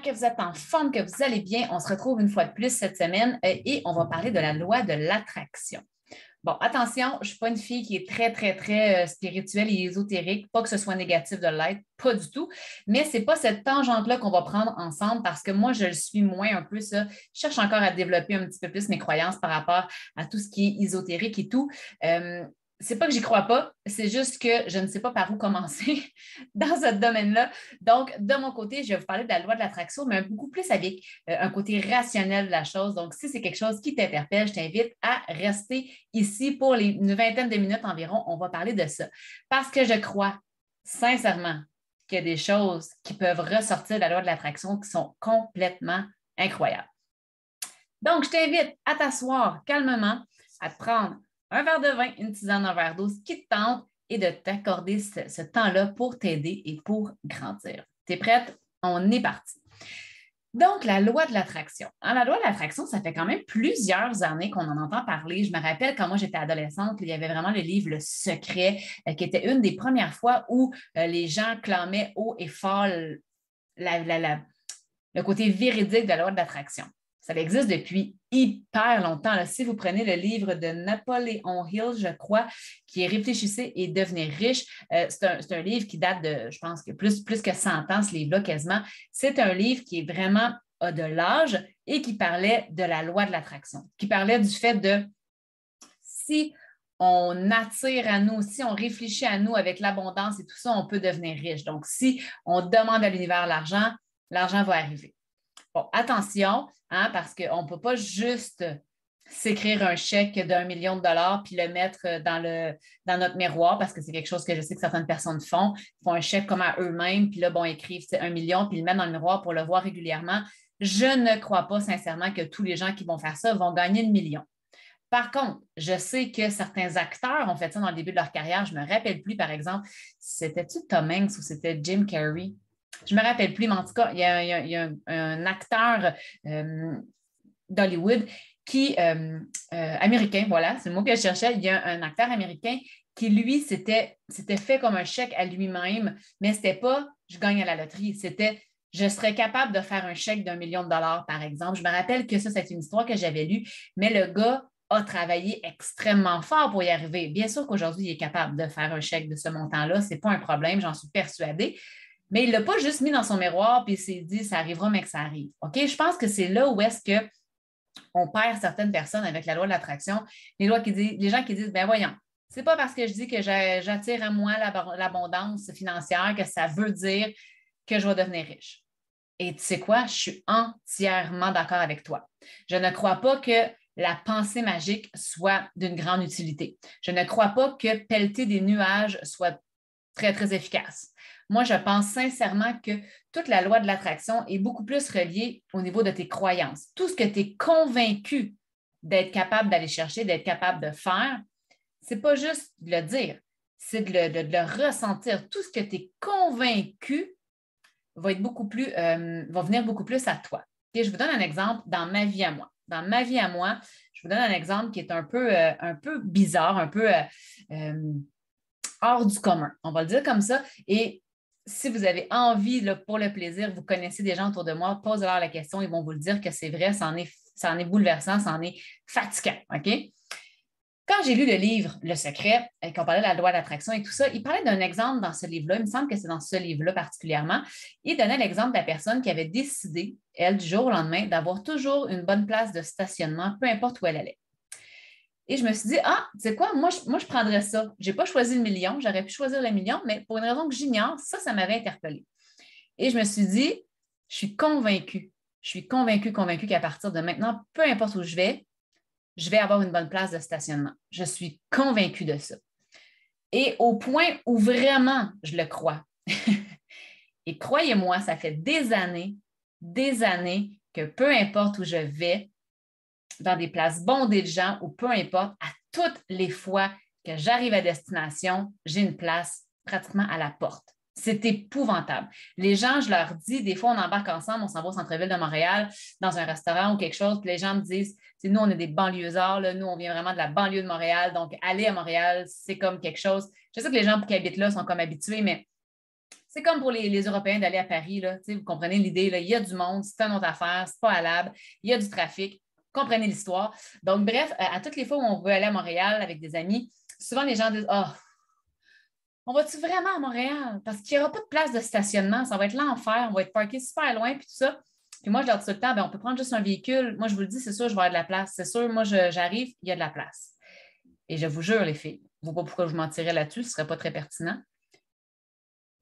que vous êtes en forme, que vous allez bien. On se retrouve une fois de plus cette semaine euh, et on va parler de la loi de l'attraction. Bon, attention, je ne suis pas une fille qui est très, très, très euh, spirituelle et ésotérique. Pas que ce soit négatif de l'être, pas du tout. Mais ce n'est pas cette tangente-là qu'on va prendre ensemble parce que moi, je le suis moins un peu ça. Je cherche encore à développer un petit peu plus mes croyances par rapport à tout ce qui est ésotérique et tout. Euh, c'est pas que j'y crois pas, c'est juste que je ne sais pas par où commencer dans ce domaine-là. Donc, de mon côté, je vais vous parler de la loi de l'attraction, mais beaucoup plus avec euh, un côté rationnel de la chose. Donc, si c'est quelque chose qui t'interpelle, je t'invite à rester ici pour les, une vingtaine de minutes environ. On va parler de ça. Parce que je crois sincèrement qu'il y a des choses qui peuvent ressortir de la loi de l'attraction qui sont complètement incroyables. Donc, je t'invite à t'asseoir calmement, à te prendre un verre de vin, une tisane, un verre d'eau, ce qui te tente et de t'accorder ce, temps-là pour t'aider et pour grandir. Tu es prête? On est parti. Donc, la loi de l'attraction. Hein, la loi de l'attraction, ça fait quand même plusieurs années qu'on en entend parler. Je me rappelle quand moi j'étais adolescente, il y avait vraiment le livre Le Secret, euh, qui était une des premières fois où euh, les gens clamaient haut et fort le côté véridique de la loi de l'attraction. Ça existe depuis hyper longtemps. Si vous prenez le livre de Napoléon Hill, je crois, qui est Réfléchissez et devenez riche, euh, c'est un, livre qui date de, je pense, que plus, plus que 100 ans, ce livre-là quasiment. C'est un livre qui est vraiment de l'âge et qui parlait de la loi de l'attraction, qui parlait du fait de si on attire à nous, si on réfléchit à nous avec l'abondance et tout ça, on peut devenir riche. Donc, si on demande à l'univers l'argent, l'argent va arriver. Bon, attention, hein, parce qu'on ne peut pas juste s'écrire un chèque d'un million de dollars puis le mettre dans, notre miroir parce que c'est quelque chose que je sais que certaines personnes font. Ils font un chèque comme à eux-mêmes, puis là, bon, écrivent un million, puis le mettent dans le miroir pour le voir régulièrement. Je ne crois pas sincèrement que tous les gens qui vont faire ça vont gagner le million. Par contre, je sais que certains acteurs ont fait ça dans le début de leur carrière. Je me rappelle plus, par exemple, c'était-tu Tom Hanks ou c'était Jim Carrey? Je me rappelle plus, mais en tout cas, il y a, un, acteur euh, d'Hollywood qui, euh, euh, américain, voilà, c'est le mot que je cherchais, il y a un acteur américain qui, lui, c'était fait comme un chèque à lui-même, mais ce n'était pas je gagne à la loterie, c'était je serais capable de faire un chèque d'un million de dollars, par exemple. Je me rappelle que ça, c'est une histoire que j'avais lue, mais le gars a travaillé extrêmement fort pour y arriver. Bien sûr qu'aujourd'hui, il est capable de faire un chèque de ce montant-là, ce n'est pas un problème, j'en suis persuadée. Mais il ne l'a pas juste mis dans son miroir et il s'est dit ça arrivera, mais que ça arrive. Je pense que c'est là où est-ce qu'on perd certaines personnes avec la loi de l'attraction. Les, les gens qui disent ben voyons, c'est pas parce que je dis que j'attire à moi l'abondance financière que ça veut dire que je vais devenir riche. Et tu sais quoi? Je suis entièrement d'accord avec toi. Je ne crois pas que la pensée magique soit d'une grande utilité. Je ne crois pas que pelleter des nuages soit très, très efficace. Moi, je pense sincèrement que toute la loi de l'attraction est beaucoup plus reliée au niveau de tes croyances. Tout ce que tu es convaincu d'être capable d'aller chercher, d'être capable de faire, c'est pas juste de le dire, c'est de, le, ressentir. Tout ce que tu es convaincu va être beaucoup plus, euh, va venir beaucoup plus à toi. Et je vous donne un exemple dans ma vie à moi. Dans ma vie à moi, je vous donne un exemple qui est un peu, euh, un peu bizarre, un peu euh, hors du commun. On va le dire comme ça. Et si vous avez envie, pour le plaisir, vous connaissez des gens autour de moi, posez-leur la question, ils vont vous le dire que c'est vrai, ça en est, bouleversant, ça en est fatigant. Quand j'ai lu le livre Le Secret, et qu'on parlait de la loi d'attraction et tout ça, il parlait d'un exemple dans ce livre-là. Il me semble que c'est dans ce livre-là particulièrement. Il donnait l'exemple de la personne qui avait décidé, elle, du jour au lendemain, d'avoir toujours une bonne place de stationnement, peu importe où elle allait. Et je me suis dit, ah, tu sais quoi, moi je, moi, prendrais ça. Je n'ai pas choisi le million, j'aurais pu choisir le million, mais pour une raison que j'ignore, ça, ça m'avait interpellée. Et je me suis dit, je suis convaincue, je suis convaincue, convaincue qu'à partir de maintenant, peu importe où je vais, je vais avoir une bonne place de stationnement. Je suis convaincue de ça. Et au point où vraiment je le crois. Et croyez-moi, ça fait des années, des années que peu importe où je vais, dans des places bondées de gens ou peu importe, à toutes les fois que j'arrive à destination, j'ai une place pratiquement à la porte. C'est épouvantable. Les gens, je leur dis, des fois, on embarque ensemble, on s'en va au centre-ville de Montréal, dans un restaurant ou quelque chose, puis les gens me disent, nous, on est des banlieusards, nous, on vient vraiment de la banlieue de Montréal, donc aller à Montréal, c'est comme quelque chose. Je sais que les gens qui habitent là sont comme habitués, mais C'est comme pour les, Européens d'aller à Paris. Vous comprenez l'idée, il y a du monde, c'est une autre affaire, c'est pas l'ab, il y a du trafic. Comprenez l'histoire. Donc, bref, à, toutes les fois où on veut aller à Montréal avec des amis, souvent les gens disent Oh, on va-tu vraiment à Montréal? Parce qu'il n'y aura pas de place de stationnement, ça va être l'enfer, on va être parké super loin, puis tout ça. Puis moi, je leur dis tout le temps, ben, on peut prendre juste un véhicule. Moi, je vous le dis, c'est sûr, je vais avoir de la place. C'est sûr, moi, j'arrive, il y a de la place. Et je vous jure, les filles, je ne pas pourquoi je mentirais là-dessus, ce ne serait pas très pertinent.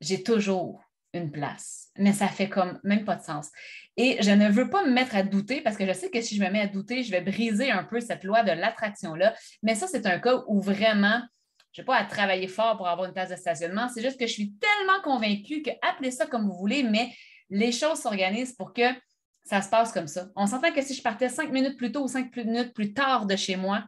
J'ai toujours une place, mais ça fait comme même pas de sens. Et je ne veux pas me mettre à douter parce que je sais que si je me mets à douter, je vais briser un peu cette loi de l'attraction-là. Mais ça, c'est un cas où vraiment, je n'ai pas à travailler fort pour avoir une place de stationnement. C'est juste que je suis tellement convaincue que, appelez ça comme vous voulez, mais les choses s'organisent pour que ça se passe comme ça. On s'entend que si je partais cinq minutes plus tôt ou cinq minutes plus tard de chez moi,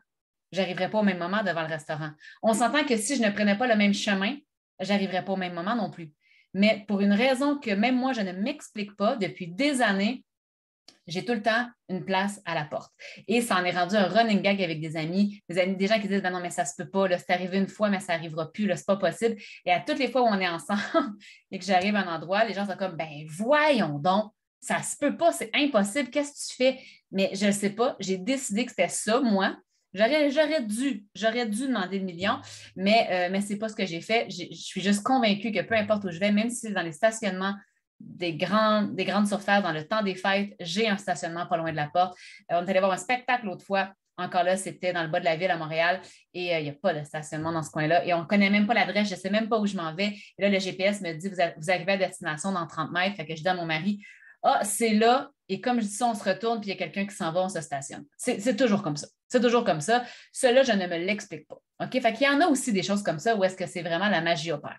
je n'arriverais pas au même moment devant le restaurant. On s'entend que si je ne prenais pas le même chemin, je n'arriverais pas au même moment non plus. Mais pour une raison que même moi, je ne m'explique pas, depuis des années, j'ai tout le temps une place à la porte. Et ça en est rendu un running gag avec des amis, des, amis, des gens qui disent ben non, mais ça ne se peut pas, c'est arrivé une fois, mais ça n'arrivera plus, ce n'est pas possible. Et à toutes les fois où on est ensemble et que j'arrive à un endroit, les gens sont comme ben voyons donc, ça ne se peut pas, c'est impossible, qu'est-ce que tu fais? Mais je ne sais pas, j'ai décidé que c'était ça, moi. J'aurais, dû, j'aurais dû demander le million, mais, euh, mais ce n'est pas ce que j'ai fait. Je suis juste convaincue que peu importe où je vais, même si c'est dans les stationnements des, grandes, des grandes surfaces, dans le temps des fêtes, j'ai un stationnement pas loin de la porte. Euh, on est allé voir un spectacle l'autre fois. Encore là, c'était dans le bas de la ville à Montréal et euh, il n'y a pas de stationnement dans ce coin-là. Et on ne connaît même pas l'adresse, je ne sais même pas où je m'en vais. Et là, le GPS me dit vous, arrivez à destination dans 30 mètres. Fait que je dis à mon mari Ah, c'est là. Et comme je dis ça, on se retourne, puis il y a quelqu'un qui s'en va, on se stationne. C'est toujours comme ça. C'est toujours comme ça. Cela, je ne me l'explique pas. OK? Fait qu'il y en a aussi des choses comme ça où est-ce que c'est vraiment la magie opère.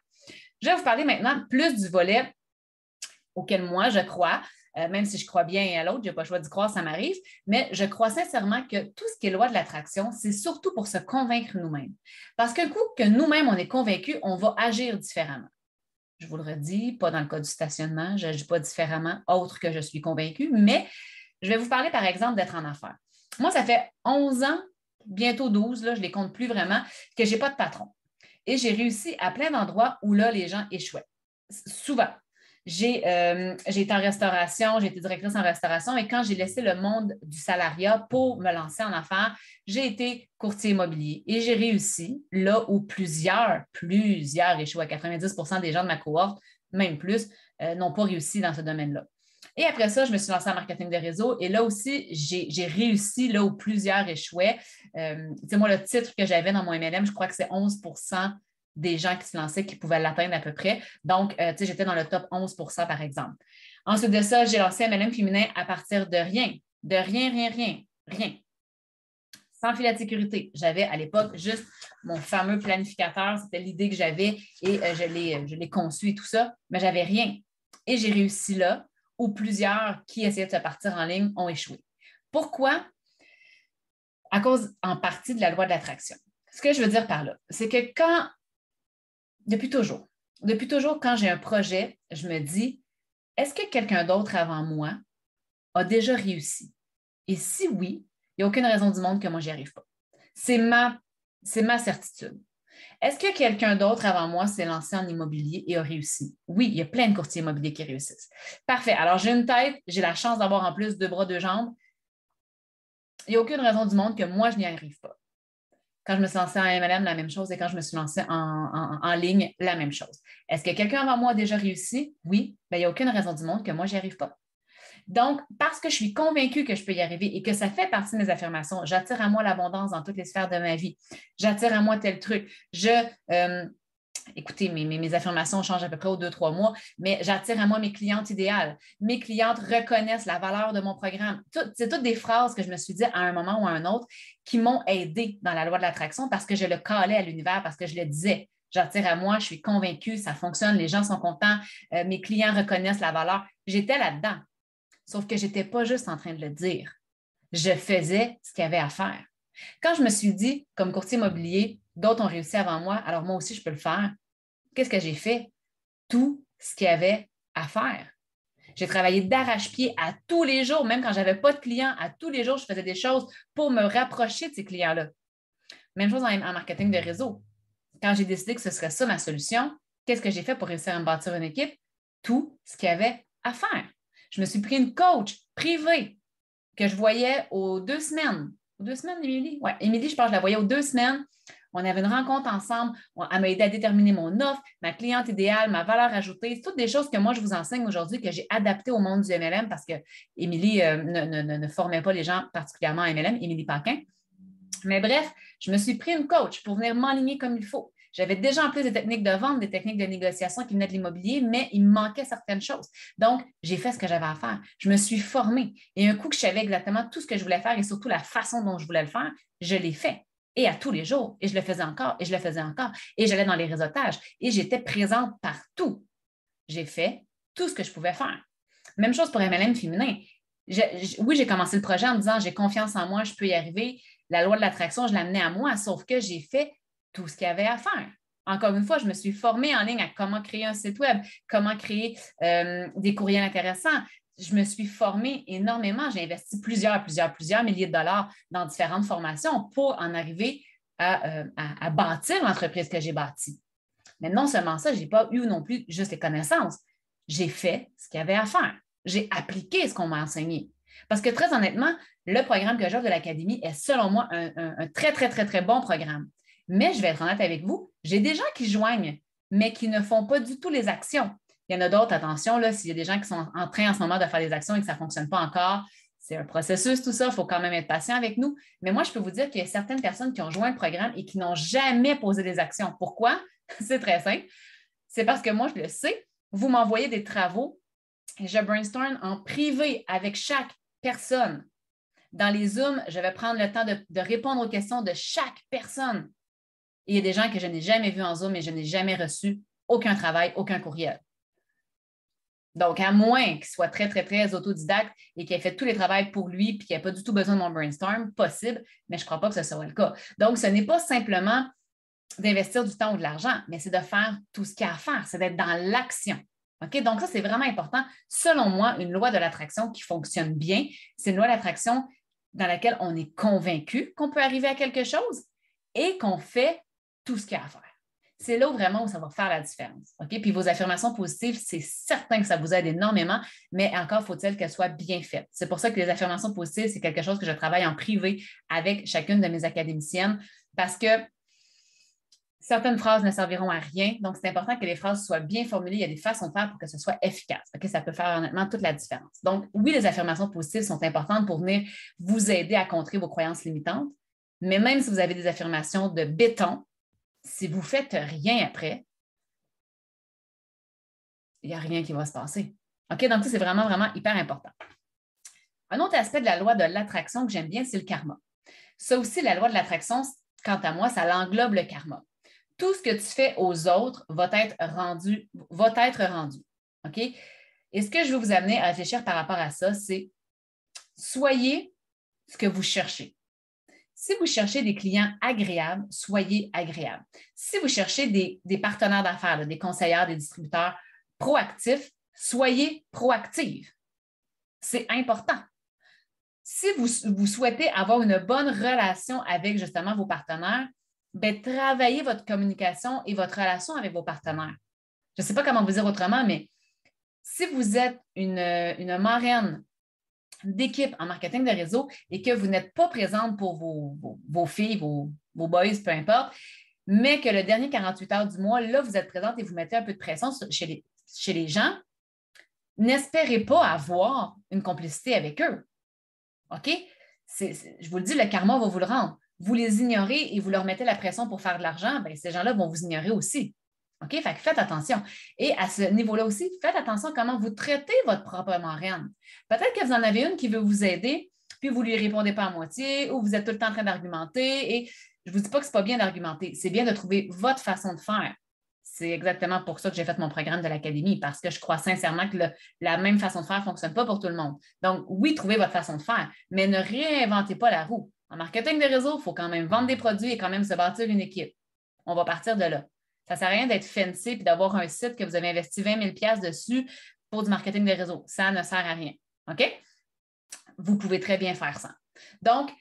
Je vais vous parler maintenant plus du volet auquel moi je crois, euh, même si je crois bien à l'autre, je n'ai pas le choix d'y croire, ça m'arrive, mais je crois sincèrement que tout ce qui est loi de l'attraction, c'est surtout pour se convaincre nous-mêmes. Parce qu'un coup que nous-mêmes, on est convaincus, on va agir différemment. Je vous le redis, pas dans le cas du stationnement, je n'agis pas différemment, autre que je suis convaincue, mais je vais vous parler par exemple d'être en affaires. Moi, ça fait 11 ans, bientôt 12, là, je ne les compte plus vraiment, que je n'ai pas de patron. Et j'ai réussi à plein d'endroits où là, les gens échouaient. Souvent. J'ai euh, été en restauration, j'ai été directrice en restauration et quand j'ai laissé le monde du salariat pour me lancer en affaires, j'ai été courtier immobilier et j'ai réussi là où plusieurs, plusieurs échouent. 90% des gens de ma cohorte, même plus, euh, n'ont pas réussi dans ce domaine-là. Et après ça, je me suis lancée en marketing de réseau. Et là aussi, j'ai réussi là où plusieurs échouaient. Euh, moi, le titre que j'avais dans mon MLM, je crois que c'est 11 des gens qui se lançaient qui pouvaient l'atteindre à peu près. Donc, euh, j'étais dans le top 11% par exemple. Ensuite de ça, j'ai lancé MLM féminin à partir de rien. De rien, rien, rien, rien. Sans filet de sécurité. J'avais à l'époque juste mon fameux planificateur. C'était l'idée que j'avais et euh, je l'ai conçu et tout ça, mais j'avais rien. Et j'ai réussi là où plusieurs qui essayaient de se partir en ligne ont échoué. Pourquoi? À cause en partie de la loi de l'attraction. Ce que je veux dire par là, c'est que quand, depuis toujours, depuis toujours, quand j'ai un projet, je me dis, est-ce que quelqu'un d'autre avant moi a déjà réussi? Et si oui, il n'y a aucune raison du monde que moi, j'y arrive pas. C'est ma, c'est ma certitude. Est-ce que quelqu'un d'autre avant moi s'est lancé en immobilier et a réussi? Oui, il y a plein de courtiers immobiliers qui réussissent. Parfait. Alors, j'ai une tête, j'ai la chance d'avoir en plus deux bras, deux jambes. Il n'y a aucune raison du monde que moi, je n'y arrive pas. Quand je me suis lancée en MLM, la même chose, et quand je me suis lancée en, ligne, la même chose. Est-ce que quelqu'un avant moi a déjà réussi? Oui, ben, il n'y a aucune raison du monde que moi, je n'y arrive pas. Donc, parce que je suis convaincue que je peux y arriver et que ça fait partie de mes affirmations, j'attire à moi l'abondance dans toutes les sphères de ma vie. J'attire à moi tel truc. Je, euh, écoutez, mes, affirmations changent à peu près aux deux, trois mois, mais j'attire à moi mes clientes idéales. Mes clientes reconnaissent la valeur de mon programme. C'est toutes des phrases que je me suis dit à un moment ou à un autre qui m'ont aidé dans la loi de l'attraction parce que je le calais à l'univers, parce que je le disais. J'attire à moi, je suis convaincue, ça fonctionne, les gens sont contents, euh, mes clients reconnaissent la valeur. J'étais là-dedans. Sauf que je n'étais pas juste en train de le dire. Je faisais ce qu'il y avait à faire. Quand je me suis dit, comme courtier immobilier, d'autres ont réussi avant moi, alors moi aussi, je peux le faire. Qu'est-ce que j'ai fait? Tout ce qu'il y avait à faire. J'ai travaillé d'arrache-pied à tous les jours, même quand je n'avais pas de clients, à tous les jours, je faisais des choses pour me rapprocher de ces clients-là. Même chose en, marketing de réseau. Quand j'ai décidé que ce serait ça ma solution, qu'est-ce que j'ai fait pour réussir à me bâtir une équipe? Tout ce qu'il y avait à faire. Je me suis pris une coach privée que je voyais aux deux semaines. Deux semaines, Émilie? Oui, Émilie, je pense que je la voyais aux deux semaines. On avait une rencontre ensemble. Elle m'a aidé à déterminer mon offre, ma cliente idéale, ma valeur ajoutée. Toutes des choses que moi, je vous enseigne aujourd'hui, que j'ai adaptées au monde du MLM parce que Émilie euh, ne, formait pas les gens particulièrement à MLM, Émilie Paquin. Mais bref, je me suis pris une coach pour venir m'aligner comme il faut. J'avais déjà en plus des techniques de vente, des techniques de négociation qui venaient de l'immobilier, mais il me manquait certaines choses. Donc, j'ai fait ce que j'avais à faire. Je me suis formée. Et un coup que je savais exactement tout ce que je voulais faire et surtout la façon dont je voulais le faire, je l'ai fait et à tous les jours. Et je le faisais encore, et je le faisais encore. Et j'allais dans les réseautages, et j'étais présente partout. J'ai fait tout ce que je pouvais faire. Même chose pour MLM féminin. oui, j'ai commencé le projet en me disant j'ai confiance en moi, je peux y arriver. La loi de l'attraction, je l'amenais à moi, sauf que j'ai fait tout ce qu'il y avait à faire. Encore une fois, je me suis formée en ligne à comment créer un site web, comment créer euh, des courriels intéressants, je me suis formée énormément. J'ai investi plusieurs, plusieurs, plusieurs milliers de dollars dans différentes formations pour en arriver à, euh, bâtir l'entreprise que j'ai bâtie. Mais non seulement ça, je n'ai pas eu non plus juste les connaissances. J'ai fait ce qu'il y avait à faire. J'ai appliqué ce qu'on m'a enseigné. Parce que très honnêtement, le programme que j'offre de l'Académie est selon moi un, un, très, très, très, très bon programme. Mais je vais être honnête avec vous, j'ai des gens qui joignent, mais qui ne font pas du tout les actions. Il y en a d'autres, attention, s'il y a des gens qui sont en train en ce moment de faire des actions et que ça ne fonctionne pas encore, c'est un processus, tout ça, il faut quand même être patient avec nous. Mais moi, je peux vous dire qu'il y a certaines personnes qui ont joint le programme et qui n'ont jamais posé des actions. Pourquoi? c'est très simple. C'est parce que moi, je le sais, vous m'envoyez des travaux et je brainstorm en privé avec chaque personne. Dans les Zooms, je vais prendre le temps de répondre aux questions de chaque personne. Il y a des gens que je n'ai jamais vus en Zoom et je n'ai jamais reçu aucun travail, aucun courriel. Donc, à moins qu'il soit très, très, très autodidacte et qu'il ait fait tous les travaux pour lui puis qu'il n'ait pas du tout besoin de mon brainstorm, possible, mais je ne crois pas que ce soit le cas. Donc, ce n'est pas simplement d'investir du temps ou de l'argent, mais c'est de faire tout ce qu'il y a à faire, c'est d'être dans l'action. Donc, ça, c'est vraiment important. Selon moi, une loi de l'attraction qui fonctionne bien, c'est une loi d'attraction dans laquelle on est convaincu qu'on peut arriver à quelque chose et qu'on fait tout ce qu'il y a à faire c'est là où vraiment où ça va faire la différence. OK? Puis vos affirmations positives, c'est certain que ça vous aide énormément, mais encore faut-il qu'elles soient bien faites. C'est pour ça que les affirmations positives, c'est quelque chose que je travaille en privé avec chacune de mes académiciennes parce que certaines phrases ne serviront à rien. Donc, c'est important que les phrases soient bien formulées. Il y a des façons de faire pour que ce soit efficace. OK? Ça peut faire honnêtement toute la différence. Donc, oui, les affirmations positives sont importantes pour venir vous aider à contrer vos croyances limitantes. Mais même si vous avez des affirmations de béton, si vous ne faites rien après, il n'y a rien qui va se passer. OK? Donc, ça, c'est vraiment, vraiment hyper important. Un autre aspect de la loi de l'attraction que j'aime bien, c'est le karma. Ça aussi, la loi de l'attraction, quant à moi, ça l'englobe le karma. Tout ce que tu fais aux autres va être rendu, va être rendu. OK? Et ce que je veux vous amener à réfléchir par rapport à ça, c'est soyez ce que vous cherchez. Si vous cherchez des clients agréables, soyez agréable. Si vous cherchez des, partenaires d'affaires, des conseillers, des distributeurs proactifs, soyez proactifs. C'est important. Si vous, souhaitez avoir une bonne relation avec justement vos partenaires, bien, travaillez votre communication et votre relation avec vos partenaires. Je ne sais pas comment vous dire autrement, mais si vous êtes une marraine d'équipe en marketing de réseau et que vous n'êtes pas présente pour vos, filles, vos, boys, peu importe, mais que le dernier 48 heures du mois, là, vous êtes présente et vous mettez un peu de pression chez les, chez les gens, n'espérez pas avoir une complicité avec eux. OK? je vous le dis, le karma va vous le rendre. Vous les ignorez et vous leur mettez la pression pour faire de l'argent, bien, ces gens-là vont vous ignorer aussi. OK? Faites attention. Et à ce niveau-là aussi, faites attention à comment vous traitez votre propre marraine. Peut-être que vous en avez une qui veut vous aider, puis vous ne lui répondez pas à moitié, ou vous êtes tout le temps en train d'argumenter. Et je ne vous dis pas que ce n'est pas bien d'argumenter, c'est bien de trouver votre façon de faire. C'est exactement pour ça que j'ai fait mon programme de l'Académie, parce que je crois sincèrement que la même façon de faire ne fonctionne pas pour tout le monde. Donc, oui, trouvez votre façon de faire, mais ne réinventez pas la roue. En marketing de réseau, il faut quand même vendre des produits et quand même se bâtir une équipe. On va partir de là. Ça ne sert à rien d'être fancy et d'avoir un site que vous avez investi 20 000 dessus pour du marketing de réseau. Ça ne sert à rien. OK? Vous pouvez très bien faire ça. Donc,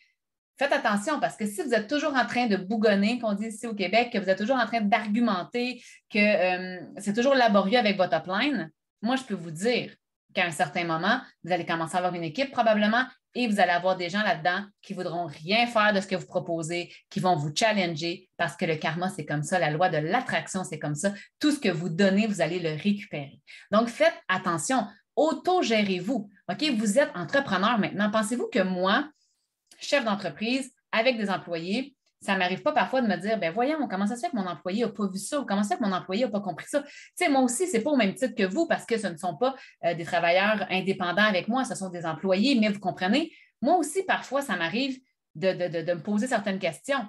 faites attention parce que si vous êtes toujours en train de bougonner, qu'on dit ici au Québec, que vous êtes toujours en train d'argumenter, que euh, c'est toujours laborieux avec votre upline, moi, je peux vous dire qu'à un certain moment, vous allez commencer à avoir une équipe probablement et vous allez avoir des gens là-dedans qui ne voudront rien faire de ce que vous proposez, qui vont vous challenger parce que le karma, c'est comme ça, la loi de l'attraction, c'est comme ça. Tout ce que vous donnez, vous allez le récupérer. Donc, faites attention, auto-gérez-vous. Vous êtes entrepreneur maintenant. Pensez-vous que moi, chef d'entreprise, avec des employés, ça ne m'arrive pas parfois de me dire, ben voyons, comment ça se fait que mon employé n'a pas vu ça ou comment ça se fait que mon employé n'a pas compris ça? Tu sais, moi aussi, ce n'est pas au même titre que vous parce que ce ne sont pas euh, des travailleurs indépendants avec moi, ce sont des employés, mais vous comprenez, moi aussi, parfois, ça m'arrive de, me poser certaines questions,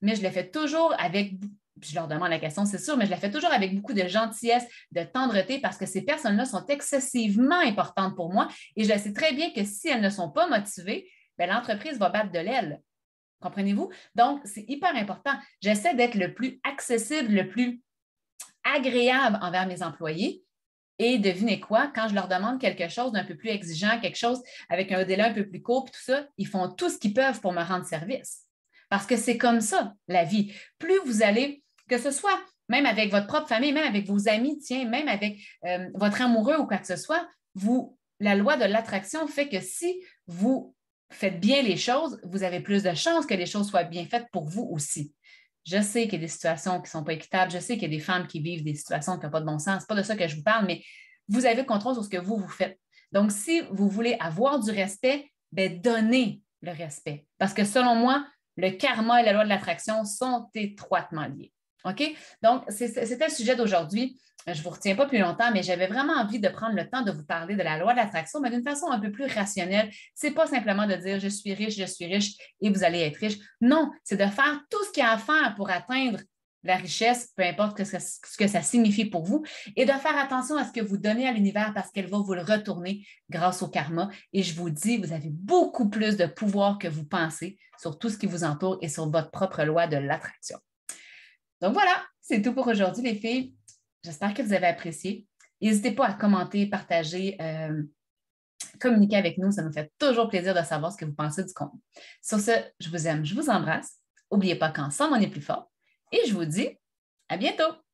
mais je le fais toujours avec, je leur demande la question, c'est sûr, mais je le fais toujours avec beaucoup de gentillesse, de tendreté parce que ces personnes-là sont excessivement importantes pour moi et je sais très bien que si elles ne sont pas motivées, ben, l'entreprise va battre de l'aile. Comprenez-vous? Donc, c'est hyper important. J'essaie d'être le plus accessible, le plus agréable envers mes employés. Et devinez quoi, quand je leur demande quelque chose d'un peu plus exigeant, quelque chose avec un délai un peu plus court, tout ça, ils font tout ce qu'ils peuvent pour me rendre service. Parce que c'est comme ça, la vie. Plus vous allez, que ce soit même avec votre propre famille, même avec vos amis, tiens, même avec euh, votre amoureux ou quoi que ce soit, vous, la loi de l'attraction fait que si vous faites bien les choses, vous avez plus de chances que les choses soient bien faites pour vous aussi. Je sais qu'il y a des situations qui ne sont pas équitables, je sais qu'il y a des femmes qui vivent des situations qui n'ont pas de bon sens. Ce pas de ça que je vous parle, mais vous avez le contrôle sur ce que vous, vous faites. Donc, si vous voulez avoir du respect, ben, donnez le respect. Parce que selon moi, le karma et la loi de l'attraction sont étroitement liés. OK? Donc, c'était le sujet d'aujourd'hui. Je ne vous retiens pas plus longtemps, mais j'avais vraiment envie de prendre le temps de vous parler de la loi de l'attraction, mais d'une façon un peu plus rationnelle. Ce n'est pas simplement de dire je suis riche, je suis riche et vous allez être riche. Non, c'est de faire tout ce qu'il y a à faire pour atteindre la richesse, peu importe ce que ça signifie pour vous, et de faire attention à ce que vous donnez à l'univers parce qu'elle va vous le retourner grâce au karma. Et je vous dis, vous avez beaucoup plus de pouvoir que vous pensez sur tout ce qui vous entoure et sur votre propre loi de l'attraction. Donc voilà, c'est tout pour aujourd'hui, les filles. J'espère que vous avez apprécié. N'hésitez pas à commenter, partager, euh, communiquer avec nous. Ça nous fait toujours plaisir de savoir ce que vous pensez du contenu. Sur ce, je vous aime, je vous embrasse. N'oubliez pas qu'ensemble, on est plus fort. Et je vous dis à bientôt.